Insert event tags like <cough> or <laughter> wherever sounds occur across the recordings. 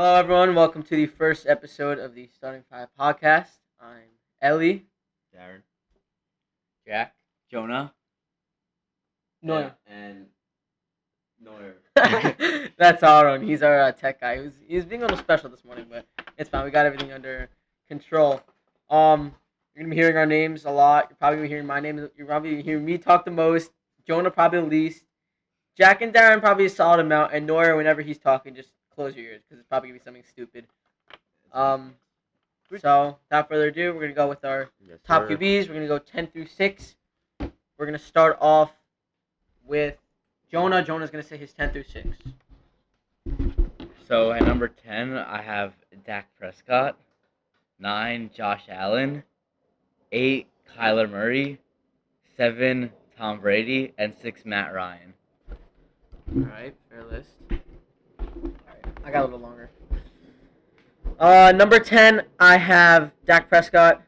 Hello, everyone. Welcome to the first episode of the Starting Five podcast. I'm Ellie. Darren. Jack, Jonah. Noah. And Neuer. <laughs> <laughs> That's Aaron. He's our uh, tech guy. He was, he was being a little special this morning, but it's fine. We got everything under control. Um, you're gonna be hearing our names a lot. You're probably gonna be hearing my name. You're probably gonna hear me talk the most. Jonah probably the least. Jack and Darren probably a solid amount, and Noah whenever he's talking, just close your ears because it's probably gonna be something stupid. Um, so without further ado, we're gonna go with our Yes, top sir. QBs. We're gonna go ten through six. We're gonna start off with Jonah. Jonah's gonna say his ten through six. So at number 10, I have Dak Prescott. 9, Josh Allen. 8, Kyler Murray. 7, Tom Brady. And 6, Matt Ryan. All right, fair list. I got a little longer. Uh, number ten, I have Dak Prescott.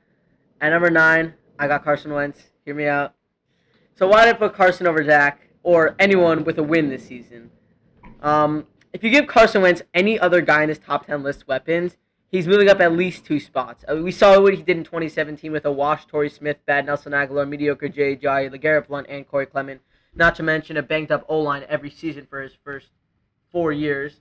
At number nine, I got Carson Wentz. Hear me out. So why did I put Carson over Dak or anyone with a win this season? Um, if you give Carson Wentz any other guy in this top ten list weapons, he's moving up at least two spots. Uh, we saw what he did in 2017 with a wash Torrey Smith, bad Nelson Agholor, mediocre Jay Ajayi, LeGarrette Blunt, and Corey Clement. Not to mention a banged up O line every season for his first four years.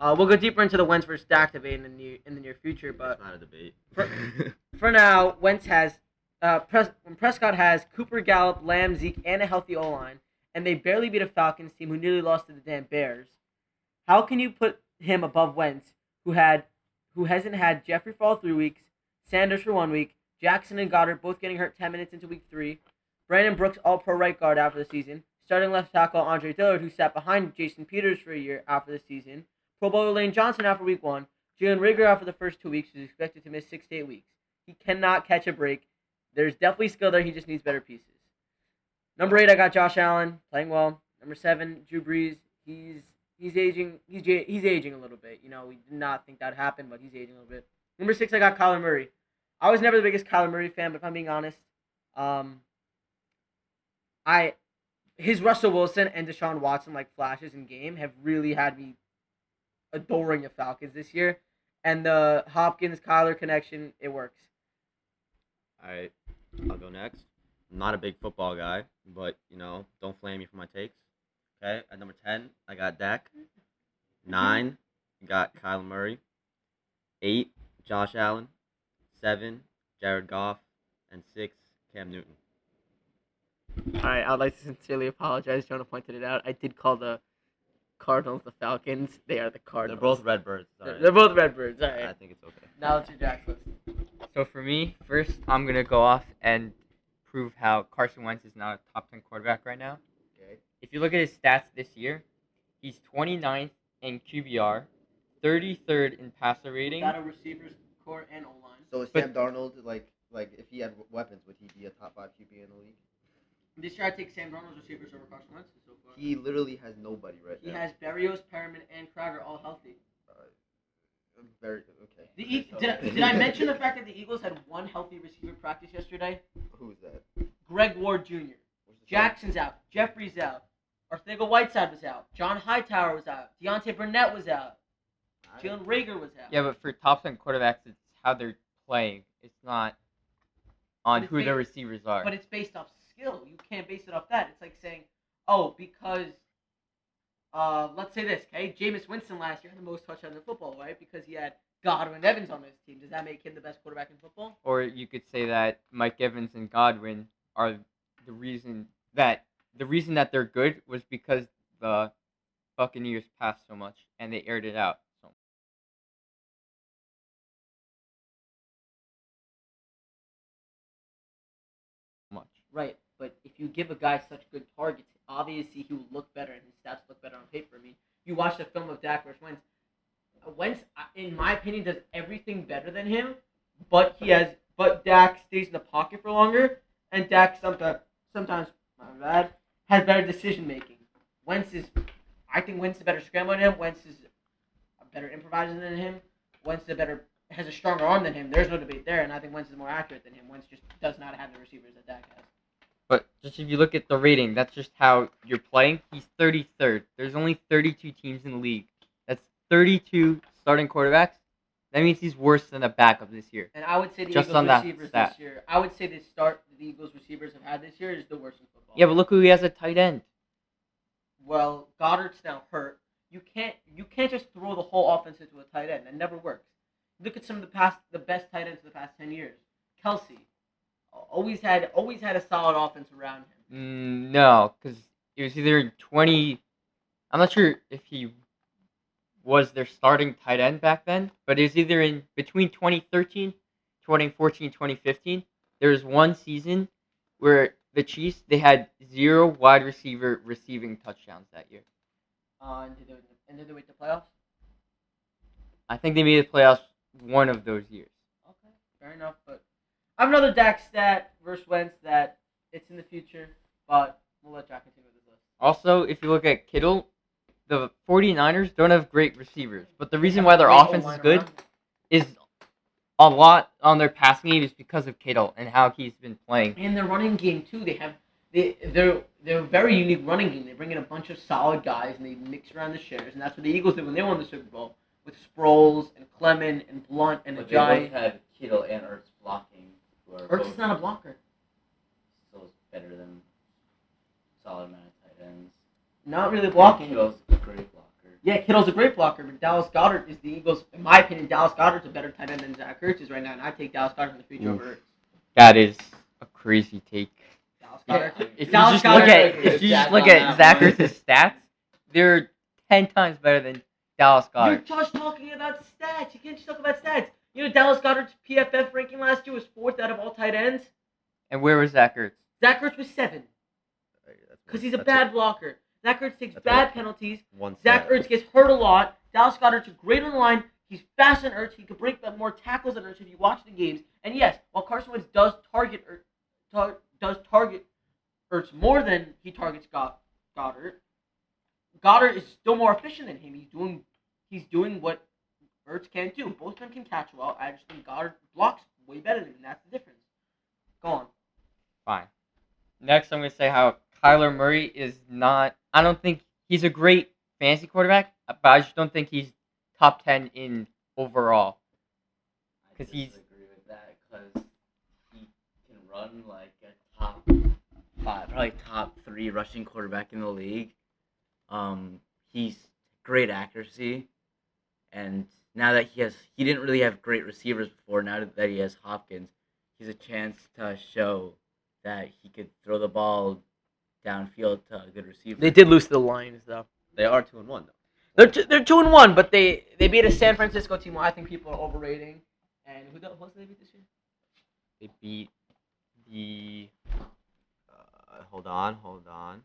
Uh, we'll go deeper into the Wentz versus Dak debate in the near, in the near future, but It's not a debate. For- <laughs> for now, Wentz has uh, Pres- Prescott has Cooper Gallup, Lamb, Zeke, and a healthy O line, and they barely beat a Falcons team who nearly lost to the damn Bears. How can you put him above Wentz, who had who hasn't had Jeffery for all three weeks, Sanders for one week, Jackson and Goedert both getting hurt ten minutes into week three, Brandon Brooks all pro right guard after the season, starting left tackle Andre Dillard who sat behind Jason Peters for a year after the season, Pro Bowler Lane Johnson after week one, Jalen Reagor after the first two weeks is expected to miss six to eight weeks. He cannot catch a break. There's definitely skill there. He just needs better pieces. Number eight, I got Josh Allen playing well. Number seven, Drew Brees. He's he's aging. He's he's aging a little bit. You know, we did not think that happened, but he's aging a little bit. Number six, I got Kyler Murray. I was never the biggest Kyler Murray fan, but if I'm being honest, um, I his Russell Wilson and Deshaun Watson like flashes in game have really had me adoring the Falcons this year, and the Hopkins Kyler connection it works. Alright, I'll go next. I'm not a big football guy, but, you know, don't flame me for my takes. Okay, at number 10, I got Dak. 9, got Kyle Murray. 8, Josh Allen. 7, Jared Goff. And 6, Cam Newton. All right, I'd like to sincerely apologize. Jonah pointed it out. I did call the Cardinals the Falcons. They are the Cardinals. They're both Redbirds. They're, alright. they're both Redbirds. All I think it's okay. Now it's your Jack's list. So for me, first I'm gonna go off and prove how Carson Wentz is not a top ten quarterback right now. Okay. If you look at his stats this year, he's 29th in QBR, 33rd in passer rating. Got a receivers corps and O line. So is But- Sam Darnold like like if he had weapons, would he be a top five QB in the league? This year I take Sam Darnold's receivers over Carson Wentz so far. He literally has nobody right He now. He has Berrios, Perriman, and Krager all healthy. Uh, very okay. The e- <laughs> did, I, did I mention the fact that the Eagles had one healthy receiver practice yesterday? Who's that? Greg Ward Jr. What's the Jackson's out. Jeffery's out. Arcega-Whiteside was out. John Hightower was out. Deontay Burnett was out. I- Jalen Reagor was out. Yeah, but for top ten quarterbacks, it's how they're playing. It's not on it's who the receivers are. But it's based off skill. You can't base it off that. It's like saying, oh, because, uh, let's say this, okay? Jameis Winston last year had the most touchdowns in football, right? Because he had Godwin Evans on his team. Does that make him the best quarterback in football? Or you could say that Mike Evans and Godwin are the reason that the reason that they're good was because the Buccaneers passed so much and they aired it out. So much. Right, but if you give a guy such good targets, obviously he will look better and his stats look better on paper. I mean, you watch the film of Dak versus Wentz. Wentz, in my opinion, does everything better than him, but he has, but Dak stays in the pocket for longer, and Dak sometimes, sometimes, my bad, has better decision making. Wentz is, I think Wentz is a better scrambler than him. Wentz is a better improviser than him. Wentz is a better has a stronger arm than him. There's no debate there, and I think Wentz is more accurate than him. Wentz just does not have the receivers that Dak has. But just if you look at the rating, that's just how you're playing. He's 33rd. There's only 32 teams in the league. That's 32 starting quarterbacks, that means he's worse than a backup this year. And I would say the Just Eagles on that receivers stat. this year. I would say the start the Eagles receivers have had this year is the worst in football. Yeah, but look who he has at tight end. well, Goedert's now hurt. You can't you can't just throw the whole offense into a tight end. That never works. Look at some of the past the best tight ends of the past ten years. Kelce always had always had a solid offense around him. Mm, no, because it was either 20. I'm not sure if he was their starting tight end back then, but it was either in between 2013, 2014, 2015. There was one season where the Chiefs they had zero wide receiver receiving touchdowns that year. Uh, and did they, and did they make the playoffs? I think they made the playoffs one of those years. Okay, fair enough. But I have another Dak stat versus Wentz that it's in the future, but we'll let Jack continue with his list. Also, if you look at Kittle, the 49ers don't have great receivers, but the reason why their offense is good around. is a lot on their passing game is because of Kittle and how he's been playing. And their running game too. They have they they're they're a very unique running game. They bring in a bunch of solid guys and they mix around the shares, and that's what the Eagles did when they won the Super Bowl with Sproles and Clement and Blunt and But the they both had Kittle and Ertz blocking, who are Ertz both is not a blocker. still better than solid amount of tight ends. Not really blocking. Kittle's a great blocker. Yeah, Kittle's a great blocker, but Dallas Goedert is the Eagles. In my opinion, Dallas Goedert's a better tight end than Zach Ertz is right now, and I take Dallas Goedert in the future Oof. over Ertz. That is a crazy take. Dallas Goedert. If you Dallas just Goedert- look at Goedert- if you just Zach look at Zach. Ertz's stats, they're ten times better than Dallas Goedert. You're just talking about stats. You can't just talk about stats. You know, Dallas Goedert's PFF ranking last year was fourth out of all tight ends. And where was Zach Ertz? Zach Ertz was seven because he's a bad blocker. Zach Ertz takes That's bad right. penalties. One Zach. Ertz gets hurt a lot. Dallas Goedert's great on the line. He's fast on Ertz. He could break up more tackles than Ertz if you watch the games. And yes, while Carson Wentz does target Ertz, tar- does target Ertz more than he targets God- Goedert, Goedert is still more efficient than him. He's doing he's doing what Ertz can't do. Both of them can catch well. I just think Goedert blocks way better than him. That's the difference. Go on. Fine. Next, I'm going to say how Kyler Murray is not. I don't think he's a great fantasy quarterback, but I just don't think he's top 10 in overall. I 'Cause he's- disagree with that because he can run like a top five, probably top three rushing quarterback in the league. Um, he's great accuracy, and now that he has, he didn't really have great receivers before. Now that he has Hopkins, he's a chance to show that he could throw the ball downfield to a good receiver. They did lose to the Lions though. They are two and one though. They're two, they're two and one, but they they beat a San Francisco team. who I think people are overrating. And who the who else did they beat this year? They beat the. Uh, hold on, hold on.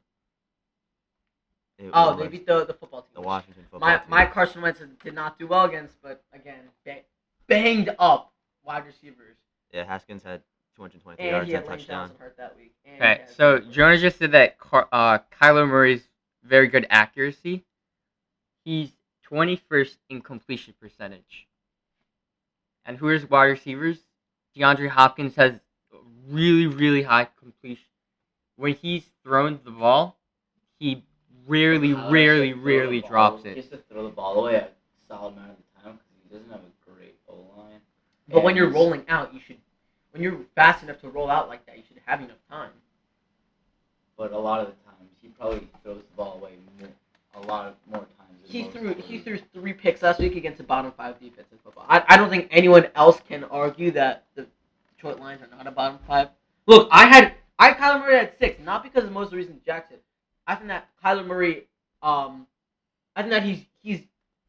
It Oh, they beat the the football team. the Washington football My team. my Carson Wentz did not do well against, but again, ba- banged up wide receivers. Yeah, Haskins had 223 And yards he and had a touchdown. Johnson hurt that week. And Okay, so Jonah just said that Car- uh, Kyler Murray's very good accuracy. He's 21st in completion percentage. And who is wide receivers? DeAndre Hopkins has really, really high completion. When he's thrown the ball, he rarely, Kyler rarely, has to throw rarely the ball- drops He it. has to throw the ball away a solid amount of the time because he doesn't have a great O line. but when you're rolling out, you should. When you're fast enough to roll out like that, you should have enough time. but a lot of the times he probably throws the ball away more, a lot of more times. Than He most threw he threw three picks last week against a bottom five defense in football. I, I don't think anyone else can argue that the Detroit Lions are not a bottom five. Look, I had I had Kyler Murray at six, not because of most of the reasons Jack said. I think that Kyler Murray, um, I think that he's he's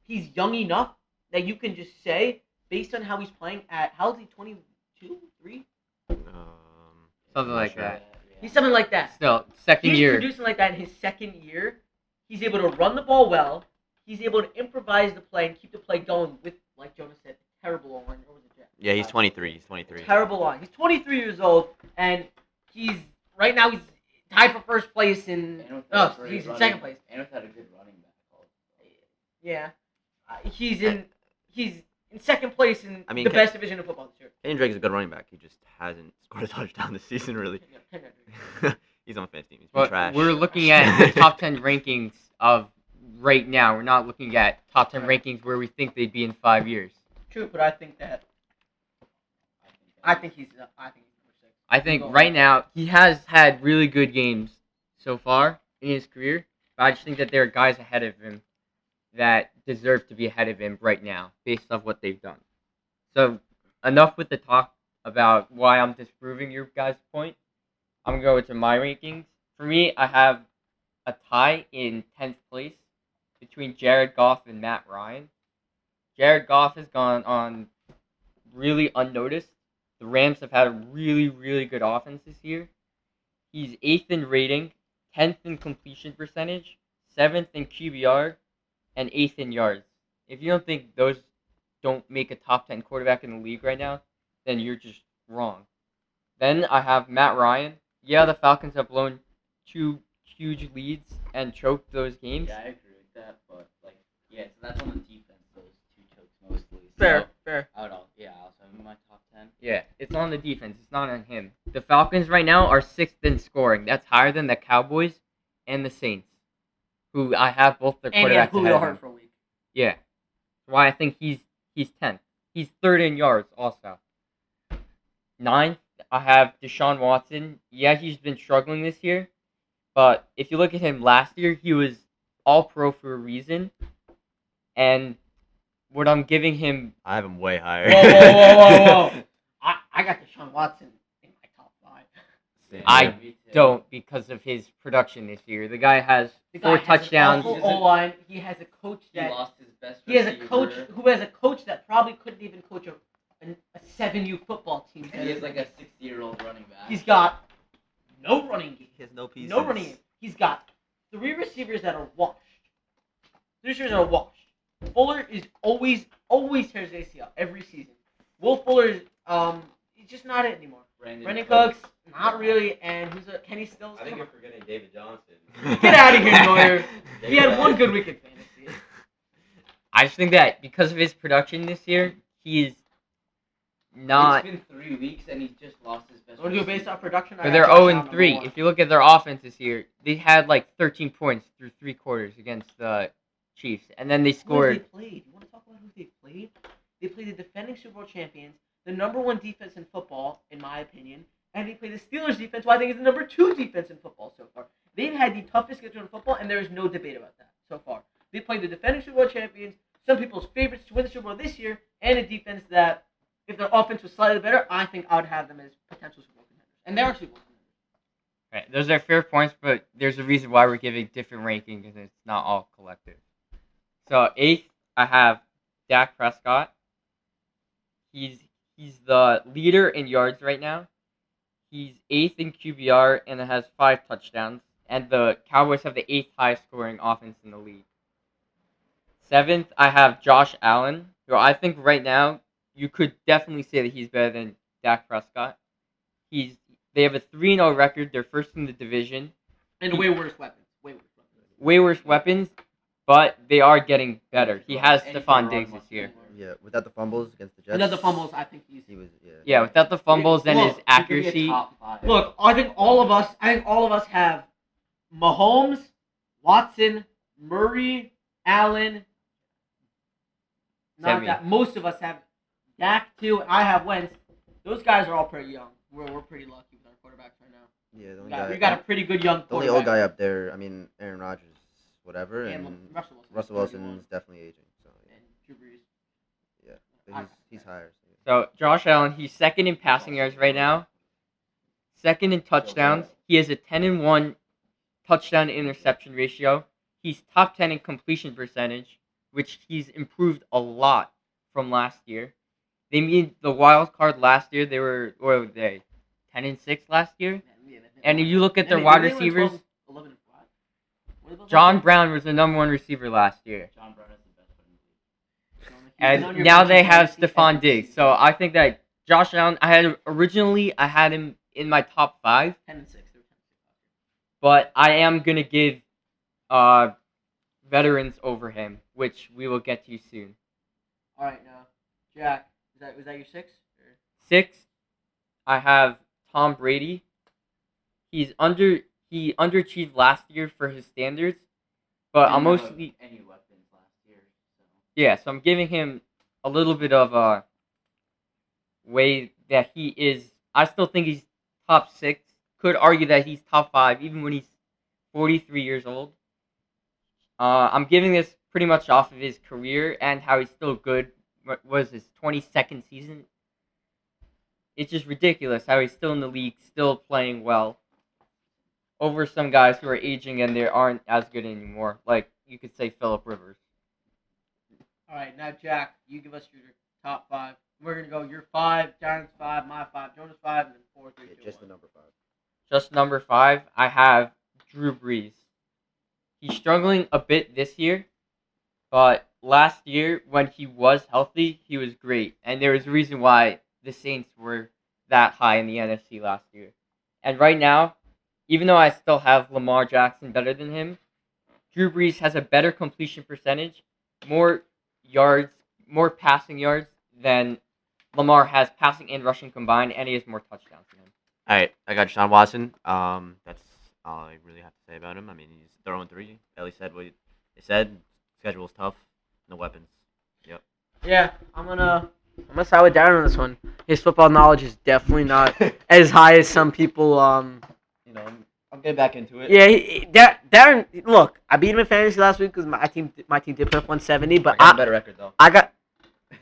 he's young enough that you can just say based on how he's playing at how old is he 22, 3? Um, Something like sure. that. He's something like that. Still, second he's year. producing like that in his second year. He's able to run the ball well. He's able to improvise the play and keep the play going with, like Jonas said, terrible line. Or was it Jack? Yeah, he's 23. He's 23. Terrible line. He's 23 years old, and he's right now he's tied for first place in. And Oh, a great he's in running- second place. And without a good running back. also. Yeah, uh, he's in. He's in second place in I mean, the Ke- best division of football this year. Kenyan Drake's a good running back. He just hasn't <laughs> scored a touchdown this season, really. Yeah, Kendrick. <laughs> he's on my fantasy team. He's been But trash. we're looking at the top 10 rankings of right now. We're not looking at top ten rankings where we think they'd be in five years. True, but I think that I think he's uh, I think he's number six. I think right now he has had really good games so far in his career, but I just think that there are guys ahead of him that deserve to be ahead of him right now based off what they've done. So enough with the talk about why I'm disproving your guys' point. I'm gonna go into my rankings. For me, I have a tie in tenth place between Jared Goff and Matt Ryan. Jared Goff has gone on really unnoticed. The Rams have had a really, really good offense this year. He's eighth in rating, tenth in completion percentage, seventh in QBR, and eighth in yards. If you don't think those don't make a top ten quarterback in the league right now, then you're just wrong. Then I have Matt Ryan. Yeah, the Falcons have blown two huge leads and choked those games. Yeah, I agree with that, but like, yeah, so that's on the defense. Those two chokes mostly. So, Fair, fair. I would all, yeah, I also have him my top ten. Yeah, it's on the defense. It's not on him. The Falcons right now are sixth in scoring. That's higher than the Cowboys and the Saints, who I have both their And he had quarterbacks Julio ahead of hurt him. for a week. Yeah, why I think he's he's tenth. He's third in yards also. Ninth, I have Deshaun Watson. Yeah, he's been struggling this year, but if you look at him last year, he was all pro for a reason. And what I'm giving him I have him way higher. Whoa, whoa, whoa, whoa, whoa! <laughs> I, I got Deshaun Watson in my top five. Same. I Yeah, me too. don't because of his production this year. The guy has The four guy has touchdowns. An awful O-line. He has a coach He lost his best. he has a coach who has a coach that probably couldn't even coach a a, a seven U football team. And he has like a sixty-year-old running back. He's got no running game. He has no pieces. No running game. He's got three receivers that are washed. Three receivers that are washed. Fuller is always, always tears ACL every season. Will Fuller is, um, he's just not it anymore. Brandon, Brandin Cooks, not really, and who's a Kenny Stills. I think come you're forgetting David Johnson. <laughs> Get out of here, Neuer. <laughs> He had one good week in fantasy. I just think that because of his production this year, he's not. It's been three weeks and he just lost his best. Want to do it based off production? I But they're Josh 0 and 3. If you look at their offense this year, they had like 13 points through three quarters against the Chiefs, and then they Who scored. They played. You want to talk about who they played? They played the defending Super Bowl champions, the number one defense in football, in my opinion, and they play the Steelers defense, who I think is the number two defense in football so far. They've had the toughest schedule in football, and there is no debate about that so far. They played the defending Super Bowl champions, some people's favorites to win the Super Bowl this year, and a defense that, if their offense was slightly better, I think I would have them as potential Super Bowl contenders. And they are Super Bowl contenders. Right, those are fair points, but there's a reason why we're giving different rankings, and it's not all collective. So eighth, I have Dak Prescott. He's he's the leader in yards right now. He's eighth in QBR and has five touchdowns. And the Cowboys have the eighth highest scoring offense in the league. Seventh, I have Josh Allen, who I think right now you could definitely say that he's better than Dak Prescott. He's they have a three 0 record. They're first in the division. And way worse weapons. Way worse weapons. Way worse weapons, but they are getting better. He has Stefon Diggs this year. More. Yeah, without the fumbles against the Jets. Without the fumbles, I think he's. He was yeah. Yeah, without the fumbles and Look, his he could be a accuracy. Look, I think all of us, I think all of us have Mahomes, Watson, Murray, Allen. Not Sammy. that most of us have Dak too. and I have Wentz. Those guys are all pretty young. We're, we're pretty lucky with our quarterbacks right now. Yeah, the We got, guy. we got a pretty good young the only old guy up there. I mean, Aaron Rodgers, whatever, And and Russell Wilson. Russell Wilson's definitely aging. So yeah, And Drew Brees. but I- he's he's higher. So, yeah. So Josh Allen, he's second in passing yards right now. Second in touchdowns. He has a ten and one touchdown interception ratio. He's top ten in completion percentage, which he's improved a lot from last year. They made the wild card last year. They were what were they? Ten and six last year. Man, yeah, that- And if you look at their wide receivers, 12, 11 and five. What are those John Brown was the number one receiver last year. John Brown is the best one in the league. year? He's on And now they have Stefon Diggs. So I think that Josh Allen, I had originally I had him in my top five, ten and six. They were 10 and six but I am gonna give uh veterans over him, which we will get to soon. All right, now Jack, is that was that your six? Or? Six, I have Tom Brady. He's under he underachieved last year for his standards, but I'm mostly any weapons last year. So. Yeah. So I'm giving him a little bit of a way that he is. I still think he's top six. Could argue that he's top five, even when he's 43 years old. Uh, I'm giving this pretty much off of his career and how he's still good. What was his 22nd season? It's just ridiculous how he's still in the league, still playing well. Over some guys who are aging and they aren't as good anymore. Like you could say Philip Rivers. All right, now Jack, you give us your top five. We're gonna go your five, Darren's five, my five, Jonah's five, and then four, three, Yeah, two, just the number five. Just number five, I have Drew Brees. He's struggling a bit this year, but last year when he was healthy, he was great, and there was a reason why the Saints were that high in the NFC last year. And right now, even though I still have Lamar Jackson better than him, Drew Brees has a better completion percentage, more yards, more passing yards than Lamar has passing and rushing combined, and he has more touchdowns than him. All right, I got Sean Watson. Um, that's all I really have to say about him. I mean, he's throwing three. Ellie said what he said. Schedule's tough. No weapons. Yep. Yeah, I'm gonna I'm gonna side with Darren on this one. His football knowledge is definitely not <laughs> as high as some people. Um, you know, I'm getting back into it. yeah, he, he- Dar- Darren. Look, I beat him in fantasy last week because my team my team did put up 170, But I got a I, better record though. I got. <laughs>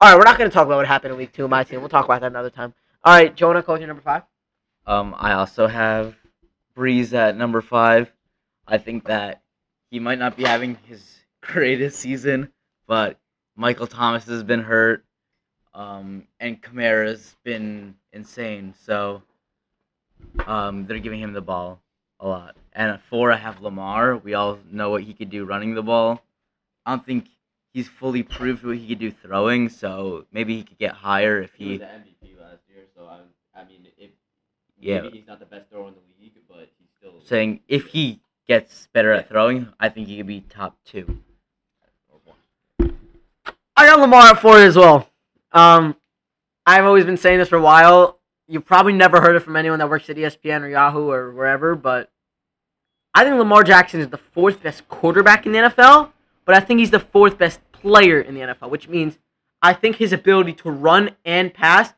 All right, we're not gonna talk about what happened in week two of my team. We'll talk about that another time. All right, Jonah, coach, your number five. Um, I also have Brees at number five. I think that he might not be having his <laughs> greatest season, but Michael Thomas has been hurt, um, and Kamara's been insane. So um, they're giving him the ball a lot. And at four, I have Lamar. We all know what he could do running the ball. I don't think he's fully proved what he could do throwing, so maybe he could get higher if He He was he. the MVP last year, so I, I mean, if Yeah. maybe he's not the best thrower in the league, but he's still saying if he gets better at throwing, I think he could be top two. I got Lamar at four as well. Um, I've always been saying this for a while. You probably never heard it from anyone that works at ESPN or Yahoo or wherever, but I think Lamar Jackson is the fourth best quarterback in the NFL, but I think he's the fourth best player in the NFL, which means I think his ability to run and pass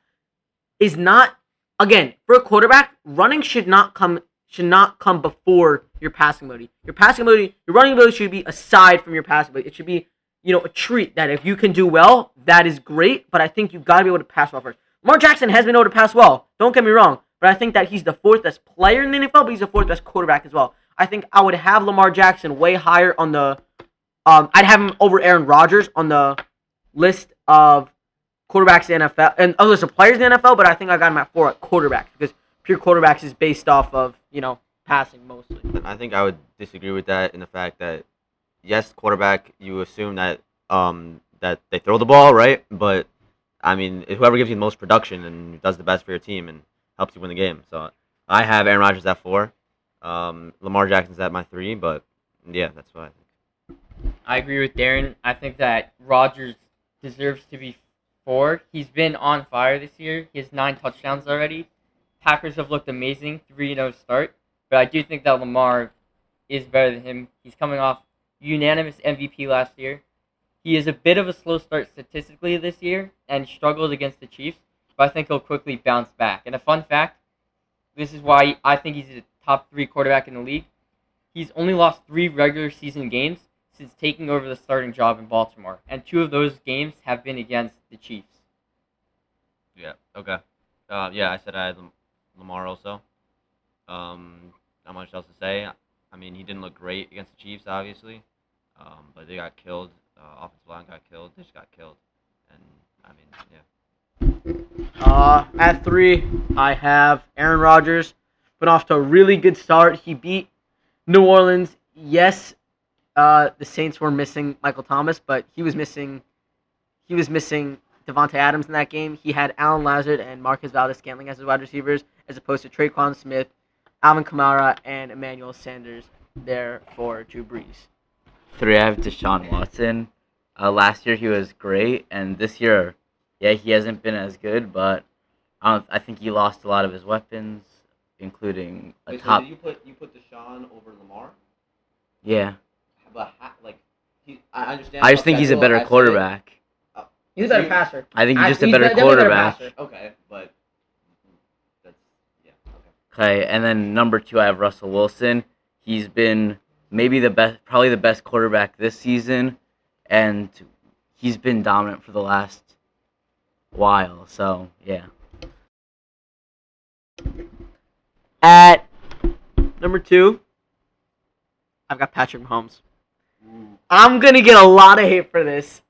is not again for a quarterback. Running should not come should not come before your passing ability. Your passing ability, your running ability should be aside from your passing ability. It should be you know, a treat that if you can do well, that is great. But I think you got to be able to pass well first. Lamar Jackson has been able to pass well. Don't get me wrong, but I think that he's the fourth best player in the NFL, but he's the fourth best quarterback as well. I think I would have Lamar Jackson way higher on the. Um, I'd have him over Aaron Rodgers on the list of quarterbacks in the NFL and a list players in the NFL. But I think I got him at four at quarterbacks because pure quarterbacks is based off of you know passing mostly. I think I would disagree with that in the fact that yes, quarterback, you assume that um that they throw the ball right, but I mean whoever gives you the most production and does the best for your team and helps you win the game. So I have Aaron Rodgers at four, um, Lamar Jackson's at my three, but yeah, that's what I think. I agree with Darren. I think that Rodgers deserves to be four. He's been on fire this year. He has nine touchdowns already. Packers have looked amazing, 3 0 start. But I do think that Lamar is better than him. He's coming off unanimous MVP last year. He is a bit of a slow start statistically this year and struggled against the Chiefs, but I think he'll quickly bounce back. And a fun fact this is why I think he's a top three quarterback in the league. He's only lost three regular season games since taking over the starting job in Baltimore, and two of those games have been against the Chiefs. Yeah. Okay. Uh, yeah, I said I had Lamar also. Um, not much else to say. I mean, he didn't look great against the Chiefs, obviously, um, but they got killed. Uh, offensive line got killed. They just got killed, and I mean, yeah. Uh, at three, I have Aaron Rodgers. Been off to a really good start. He beat New Orleans. Yes, uh, the Saints were missing Michael Thomas, but he was missing. He was missing Davante Adams in that game. He had Allen Lazard and Marquez Valdes-Scantling as his wide receivers, as opposed to Tre'Quan Smith, Alvin Kamara, and Emmanuel Sanders there for Drew Brees. Three, I have Deshaun Watson. Uh, last year he was great, and this year, yeah, he hasn't been as good. But I don't. I think he lost a lot of his weapons, including a top. you put you put Deshaun over Lamar? Yeah, but ha- like he, I understand. I just think he's a better FC. quarterback. He's a better You- passer. I think he's just a he's better definitely a better quarterback. Okay, but that's yeah. Okay. Okay, and then number two, I have Russell Wilson. He's been maybe the best, probably the best quarterback this season, and he's been dominant for the last while. So yeah, At number two, I've got Patrick Mahomes. I'm gonna get a lot of hate for this.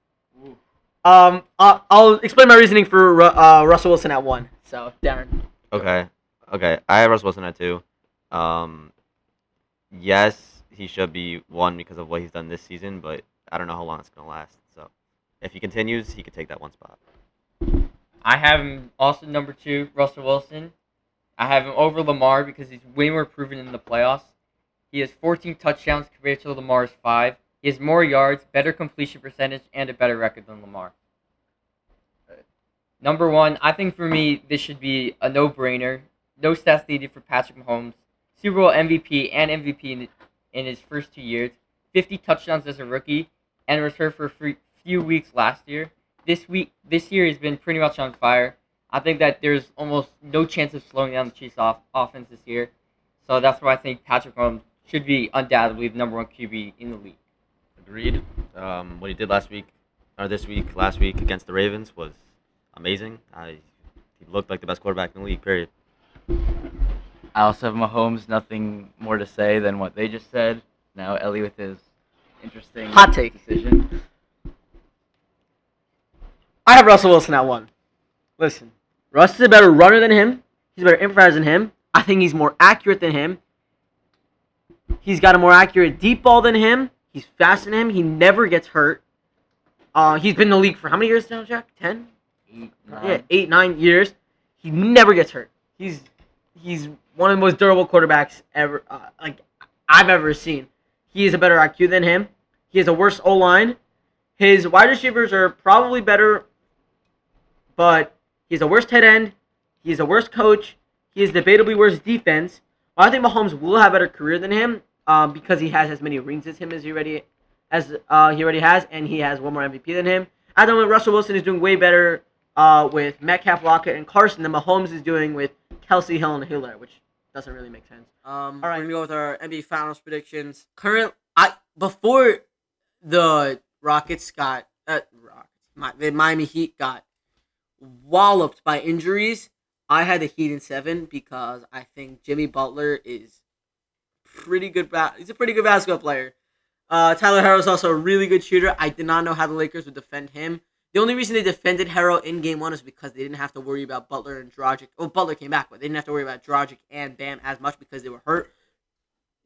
Um, I'll, I'll explain my reasoning for uh, Russell Wilson at one. So, Darren. Okay. Okay. I have Russell Wilson at two. Um, yes, he should be one because of what he's done this season, but I don't know how long it's gonna last. So, if he continues, he could take that one spot. I have him also number two, Russell Wilson. I have him over Lamar because he's way more proven in the playoffs. He has 14 touchdowns compared to Lamar's five. He has more yards, better completion percentage, and a better record than Lamar. Number one, I think for me, this should be a no-brainer. No stats needed for Patrick Mahomes. Super Bowl MVP and MVP in, his first two years. 50 touchdowns as a rookie, and returned for a few weeks last year this week this year has been pretty much on fire. I think that there's almost no chance of slowing down the Chiefs off offense this year. So that's why I think Patrick Mahomes should be undoubtedly the number one QB in the league. Agreed. Um, what he did last week, or this week, last week against the Ravens was amazing. I, he looked like the best quarterback in the league. Period. I also have Mahomes. Nothing more to say than what they just said. Now Ellie with his interesting Hot take. decision. I have Russell Wilson at one. Listen, Russ is a better runner than him. He's a better improviser than him. I think he's more accurate than him. He's got a more accurate deep ball than him. He's faster than him. He never gets hurt. Uh, he's been in the league for how many years now, Jack? Ten? Eight, nine. Yeah, eight, nine years. He never gets hurt. He's he's one of the most durable quarterbacks ever, uh, like I've ever seen. He is a better IQ than him. He has a worse O line. His wide receivers are probably better, but he's a worse tight end. He's a worse coach. He is debatably worse defense. I think Mahomes will have a better career than him um, because he has as many rings as him as he already as uh, he already has, and he has one more MVP than him. I don't think Russell Wilson is doing way better uh, with Metcalf, Lockett, and Carson than Mahomes is doing with Kelce Hill and Hiller, which doesn't really make sense. Um, all right, we're gonna go with our NBA Finals predictions. Current, I before the Rockets got uh, Rockets, my, the Miami Heat got walloped by injuries. I had the Heat in seven because I think Jimmy Butler is pretty good. Ba- he's a pretty good basketball player. Uh, Tyler Herro is also a really good shooter. I did not know how the Lakers would defend him. The only reason they defended Herro in game one is because they didn't have to worry about Butler and Dragic. Oh, Butler came back, but they didn't have to worry about Dragic and Bam as much because they were hurt.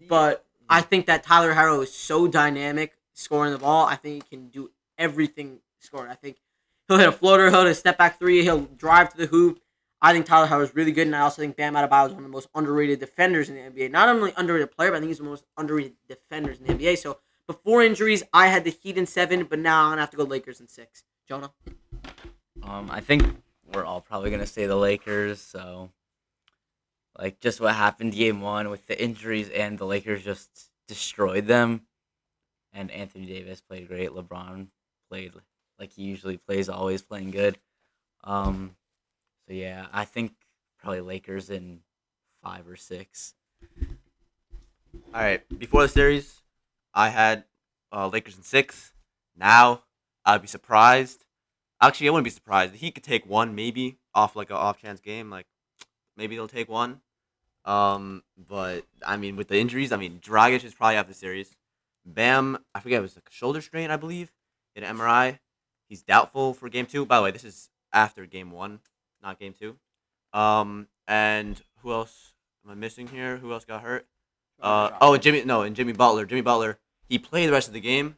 But I think that Tyler Herro is so dynamic scoring the ball. I think he can do everything scoring. I think he'll hit a floater, he'll hit a step back three, he'll drive to the hoop. I think Tyler Herro is really good, and I also think Bam Adebayo is one of the most underrated defenders in the NBA. Not only underrated player, but I think he's the most underrated defenders in the NBA. So before injuries, I had the Heat in seven, but now I'm gonna have to go Lakers in six. Jonah. Um, I think we're all probably gonna say the Lakers. So, like, just what happened game one with the injuries and the Lakers just destroyed them. And Anthony Davis played great. LeBron played like he usually plays, always playing good. Um, so yeah, I think probably Lakers in five or six. All right. Before the series, I had uh, Lakers in six. Now, I'd be surprised. Actually, I wouldn't be surprised. He could take one, maybe off like an off chance game. Like maybe they'll take one. Um, but I mean, with the injuries, I mean, Dragic is probably out of the series. Bam, I forget it was like a shoulder strain, I believe, in MRI. He's doubtful for game two. By the way, this is after game one, not game two. Um, and who else am I missing here? Who else got hurt? Uh, oh, and Jimmy. No, and Jimmy Butler. Jimmy Butler. He played the rest of the game,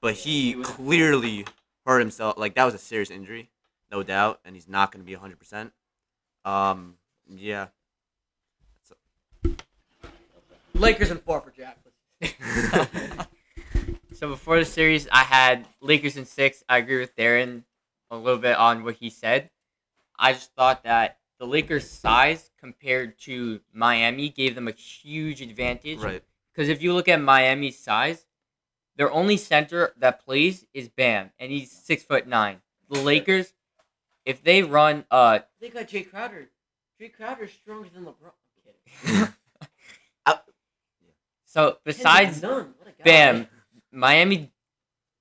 but he clearly hurt himself. Like that was a serious injury, no doubt, and he's not going to be hundred percent. Um, yeah. Lakers in four for Jack. <laughs> So before the series, I had Lakers in six. I agree with Darren a little bit on what he said. I just thought that the Lakers' size compared to Miami gave them a huge advantage. right. Because if you look at Miami's size, their only center that plays is Bam, and he's six foot nine. The Lakers, if they run uh They got Jae Crowder. Jae Crowder's stronger than LeBron. I'm kidding. <laughs> so besides none. What a guy. Bam, Miami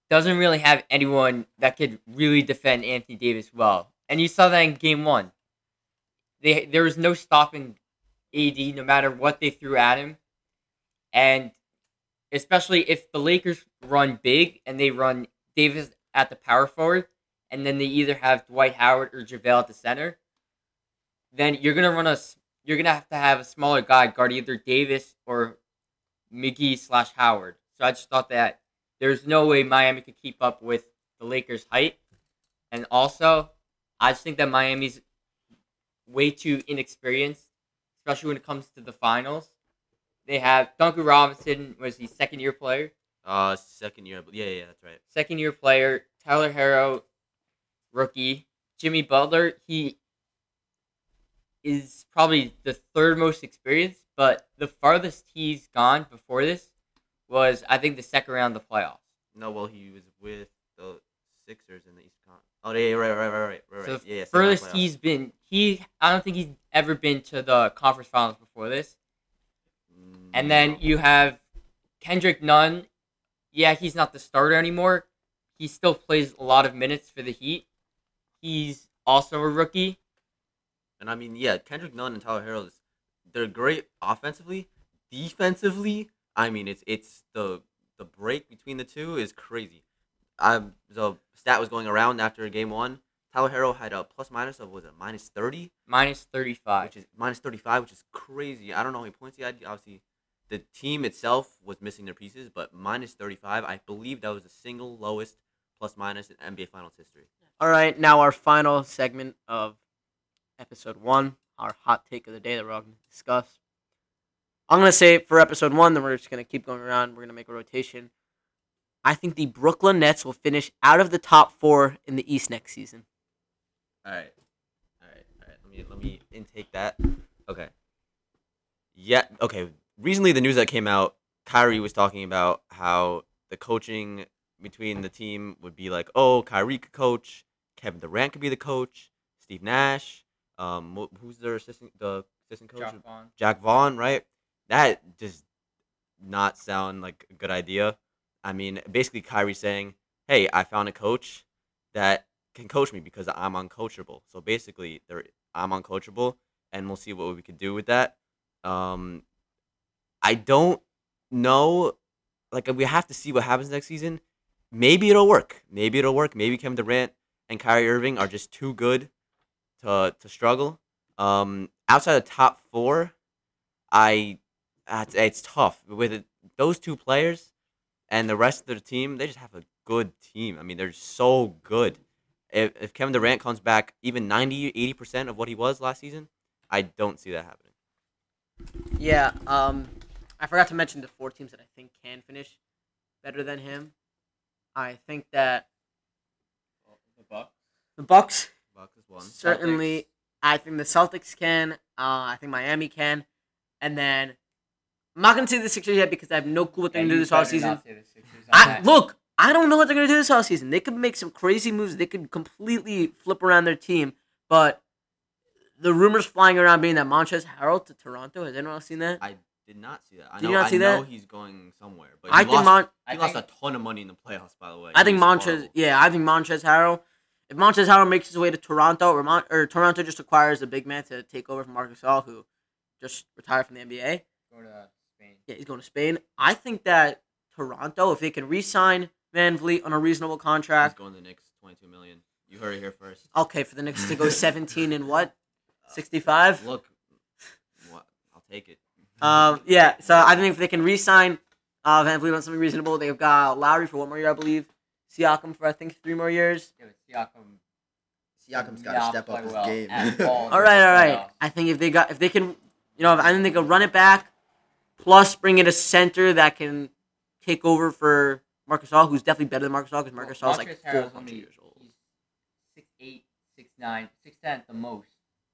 doesn't really have anyone that could really defend Anthony Davis well. And you saw that in game one. They there was no stopping AD no matter what they threw at him. And especially if the Lakers run big and they run Davis at the power forward, and then they either have Dwight Howard or JaVale at the center, then you're gonna run a you're gonna have to have a smaller guy guard either Davis or McGee slash Howard. So I just thought that there's no way Miami could keep up with the Lakers' height. And also, I just think that Miami's way too inexperienced, especially when it comes to the finals. They have Duncan Robinson was the second year player. Uh, second year. Yeah, yeah, that's right. Second year player, Tyler Herro, rookie. Jimmy Butler, he is probably the third most experienced, but the farthest he's gone before this was I think the second round of the playoffs. No, well, he was with the Sixers in the East Con. Oh, yeah, right, right, right, right, right. So. Yeah, yeah. furthest he's been he I don't think he's ever been to the conference finals before this. And then you have Kendrick Nunn. Yeah, he's not the starter anymore. He still plays a lot of minutes for the Heat. He's also a rookie. And I mean, yeah, Kendrick Nunn and Tyler Harrell, they're great offensively. Defensively, I mean, it's it's the the break between the two is crazy. I the stat was going around after game one. Tyler Harrell had a plus minus of was it minus thirty, Minus 35. which is minus thirty five, which is crazy. I don't know how many points he had. Obviously, the team itself was missing their pieces, but minus thirty five, I believe that was the single lowest plus minus in NBA Finals history. All right, now our final segment of episode one, our hot take of the day that we're all going to discuss. I'm going to say for episode one, then we're just going to keep going around. We're going to make a rotation. I think the Brooklyn Nets will finish out of the top four in the East next season. All right, all right, all right. Let me let me intake that. Okay. Yeah. Okay. Recently, the news that came out, Kyrie was talking about how the coaching between the team would be like, oh, Kyrie could coach, Kevin Durant could be the coach, Steve Nash, um, who's their assistant, the assistant coach, Jacque Vaughn. Jacque Vaughn, right? That does not sound like a good idea. I mean, basically, Kyrie saying, "Hey, I found a coach that can coach me because I'm uncoachable." So basically, there I'm uncoachable, and we'll see what we could do with that. Um, I don't know. Like, we have to see what happens next season. Maybe it'll work. Maybe it'll work. Maybe Kevin Durant and Kyrie Irving are just too good to to struggle. Um, outside the top four, I it's, it's tough with it, those two players and the rest of the team. They just have a good team. I mean, they're so good. If, if Kevin Durant comes back even 90, 80 percent of what he was last season, I don't see that happening. Yeah, um, I forgot to mention the four teams that I think can finish better than him. I think that The Bucks. the Bucks Bucks is one. certainly. I think the Celtics can. Uh, I think Miami can, and then I'm not gonna say the Sixers yet because I have no clue what they're Yeah, gonna do this all better season. not say the Sixers on I look. I don't know what they're gonna do this all season. They could make some crazy moves. They could completely flip around their team. But the rumors flying around being that Montrezl Harrell to Toronto. Has anyone else seen that? I did not see that. I Did know, you not I see know that? he's going somewhere, but I he think lost, Mon- he I lost think- a ton of money in the playoffs. By the way, I He think was Montrez. horrible. Yeah, I think Montrez Harrell. If Montrez Harrell makes his way to Toronto, or, Mon- or Toronto just acquires a big man to take over from Marcus Gasol, who just retired from the NBA. Go to uh, Spain. Yeah, he's going to Spain. I think that Toronto, if they can re-sign VanVleet on a reasonable He's contract, going to the Knicks, twenty-two million. You heard it here first. okay, for the Knicks to go <laughs> 17 and what, uh, 65. Look, what? I'll take it. Um, yeah. So I think if they can re-sign uh, VanVleet on something reasonable, they've got Lowry for one more year, I believe. Siakam for I think three more years. Yeah, Siakam. Siakam's got to step up his well game. <laughs> all. All right, all right. I think if they got if they can, you know, I think they can run it back, plus bring in a center that can take over for Marcus All, who's definitely better than Marcus All because Marcus All is like Montrezl four Harrell's hundred only- years old. He's six eight, six nine, six ten at the most.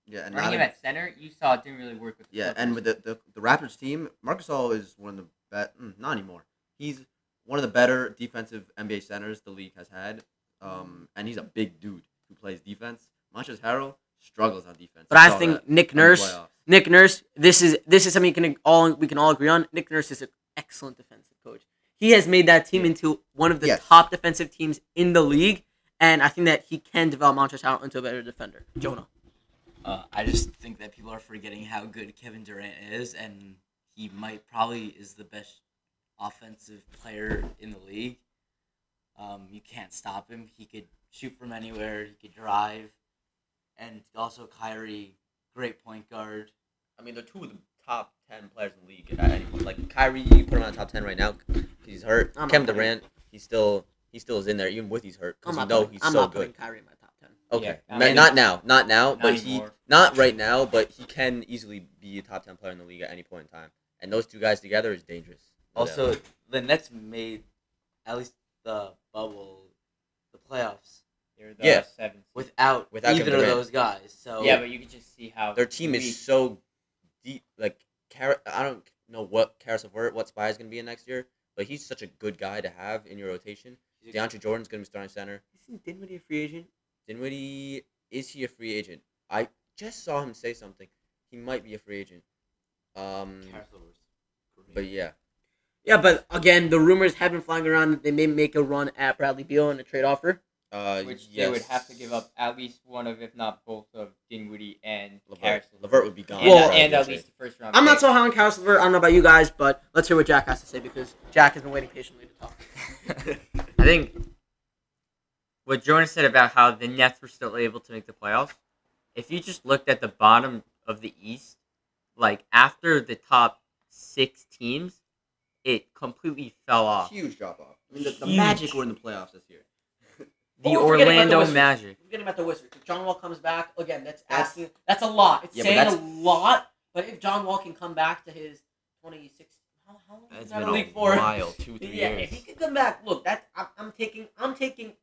Yeah, and Running him at center, you saw it didn't really work with. The yeah, and with the, the the Raptors team, Marcus All is one of the best. Mm, not anymore. He's one of the better defensive NBA centers the league has had. Um, and he's a big dude who plays defense. Montrezl Harrell struggles on defense. But We I think Nick Nurse. Nick Nurse, this is this is something you can all we can all agree on. Nick Nurse is an excellent defensive coach. He has made that team into one of the Yes. top defensive teams in the league, and I think that he can develop Montrezl Harrell into a better defender. Jonah. Uh, I just think that people are forgetting how good Kevin Durant is, and he might probably is the best offensive player in the league. Um, you can't stop him. He could shoot from anywhere. He could drive, and also Kyrie, great point guard. I mean, they're two of the top ten players in the league at any point. Like Kyrie, you put him on the top ten right now because he's hurt. I'm Kevin Durant, he's still he still is in there even with he's hurt because I'm you not know putting, he's I'm so not good. Kyrie in my top ten. Okay, Yeah, Ma- I mean- not now, not now, Not but he not right now, but he can easily be a top ten player in the league at any point in time. And those two guys together is dangerous. No Also, doubt. the Nets made at least the bubble, the playoffs, They're the Yeah. seventh. without, Without either Kevin of those guys. So yeah, but you can just see how their team weak- is so deep. Like, Car- I don't know what Caris LeVert, what spy is going to be in next year, but he's such a good guy to have in your rotation. DeAndre Jordan's going to be starting center. Isn't Dinwiddie a free agent? Dinwiddie, is he a free agent? I just saw him say something. He might be a free agent. Um, Caris LeVert's great. but yeah, Yeah, but again, the rumors have been flying around that they may make a run at Bradley Beal in a trade offer. uh, which yes. they would have to give up at least one of, if not both, of Dinwiddie and Levert. Caris Levert would be gone. And, Well- and at least the first round. I'm not so high on Caris LeVert. I don't know about you guys, but let's hear what Jack has to say because Jack has been waiting patiently to talk. <laughs> I think what Jonas said about how the Nets were still able to make the playoffs. If you just looked at the bottom of the East, like after the top six teams, it completely fell off. Huge drop off. I mean, the, the Magic were in the playoffs this year. The Oh, we're forgetting about the Orlando Magic. We're forgetting about the Wizards. If John Wall comes back, again, that's That's- asking. That's a lot. It's Yeah, saying a lot. But if John Wall can come back to his 26, how, how long It's is that been a a league for? while, two, three <laughs> yeah, years. if he could come back, look, that I'm, I'm taking. I'm taking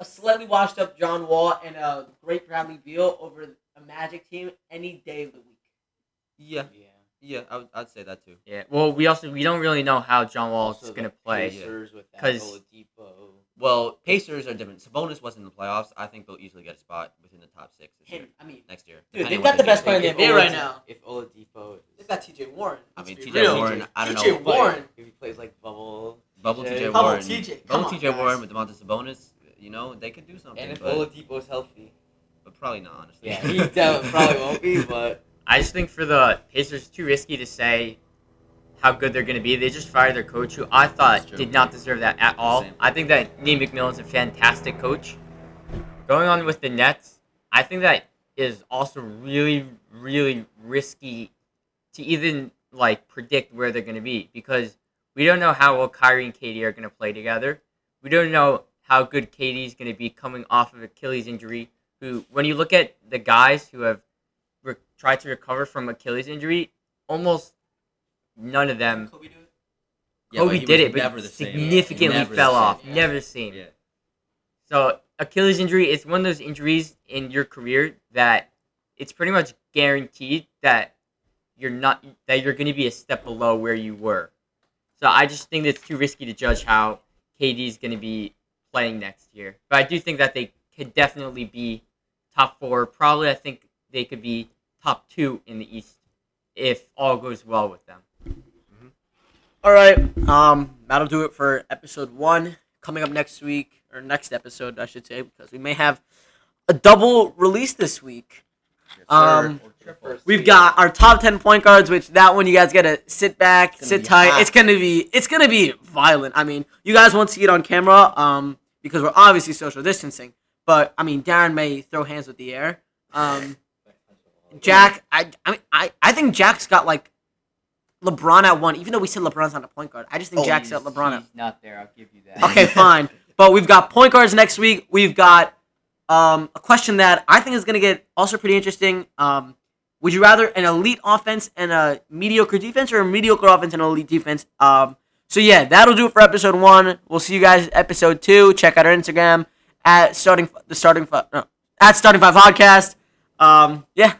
a slightly washed up John Wall and a great Bradley Beal over a Magic team any day of the week. Yeah, yeah. yeah, I would, I'd say that too. Yeah. Well, we also we don't really know how John Wall is gonna play. Pacers without 'Cause- Oladipo. Well, Pacers are different. Sabonis wasn't in the playoffs. I think they'll easily get a spot within the top six this year, I mean, next year. Dude, they've got the best player in the NBA right now. If Oladipo, they've got T.J. Warren. I mean, T.J. real. Warren, I don't T.J. know. Warren. if he plays like bubble, Bubble TJ. TJ Bubble Warren. TJ, Bubble TJ. Warren with Domantas Sabonis. You know, they could do something. and if but, Oladipo's healthy, but probably not, honestly. yeah, he definitely <laughs> probably won't be. But I just think for the Pacers, it's too risky to say how good they're going to be. They just fired their coach, who I thought did not deserve that at all. Same. I think that Nate McMillan is a fantastic coach. Going on with the Nets, I think that is also really, really risky to even like predict where they're going to be because we don't know how well Kyrie and KD are going to play together. We don't know how good KD's going to be coming off of Achilles injury. Who, when you look at the guys who have re- tried to recover from Achilles injury, almost none of them. Kobe do it? Yeah, Kobe he did it, but never significantly Never fell off. yeah. Never the same. Yeah. So Achilles injury is one of those injuries in your career that it's pretty much guaranteed that you're not that you're going to be a step below where you were. So I just think it's too risky to judge how KD is going to be playing next year. But I do think that they could definitely be top four. Probably I think they could be top two in the East if all goes well with them. All right. Um, that'll do it for episode one. Coming up next week or next episode, I should say, because we may have a double release this week. Yes, Um. We've got our top ten point guards, which that one you guys gotta sit back, sit tight. hot. It's gonna be it's gonna be violent. I mean, you guys won't see it on camera, um, because we're obviously social distancing. But I mean, Darren may throw hands with the air. Um, Jack, I, I mean, I, I think Jack's got like LeBron at one, even though we said LeBron's not a point guard. I just think Oh, Jack's got LeBron at He's not there. I'll give you that. Okay, <laughs> fine. But we've got point guards next week. We've got um, a question that I think is going to get also pretty interesting. Um, would you rather an elite offense and a mediocre defense, or a mediocre offense and an elite defense? Um, so yeah, that'll do it for episode one. We'll see you guys episode two. Check out our Instagram at starting the starting no, at starting five podcast. Um, yeah,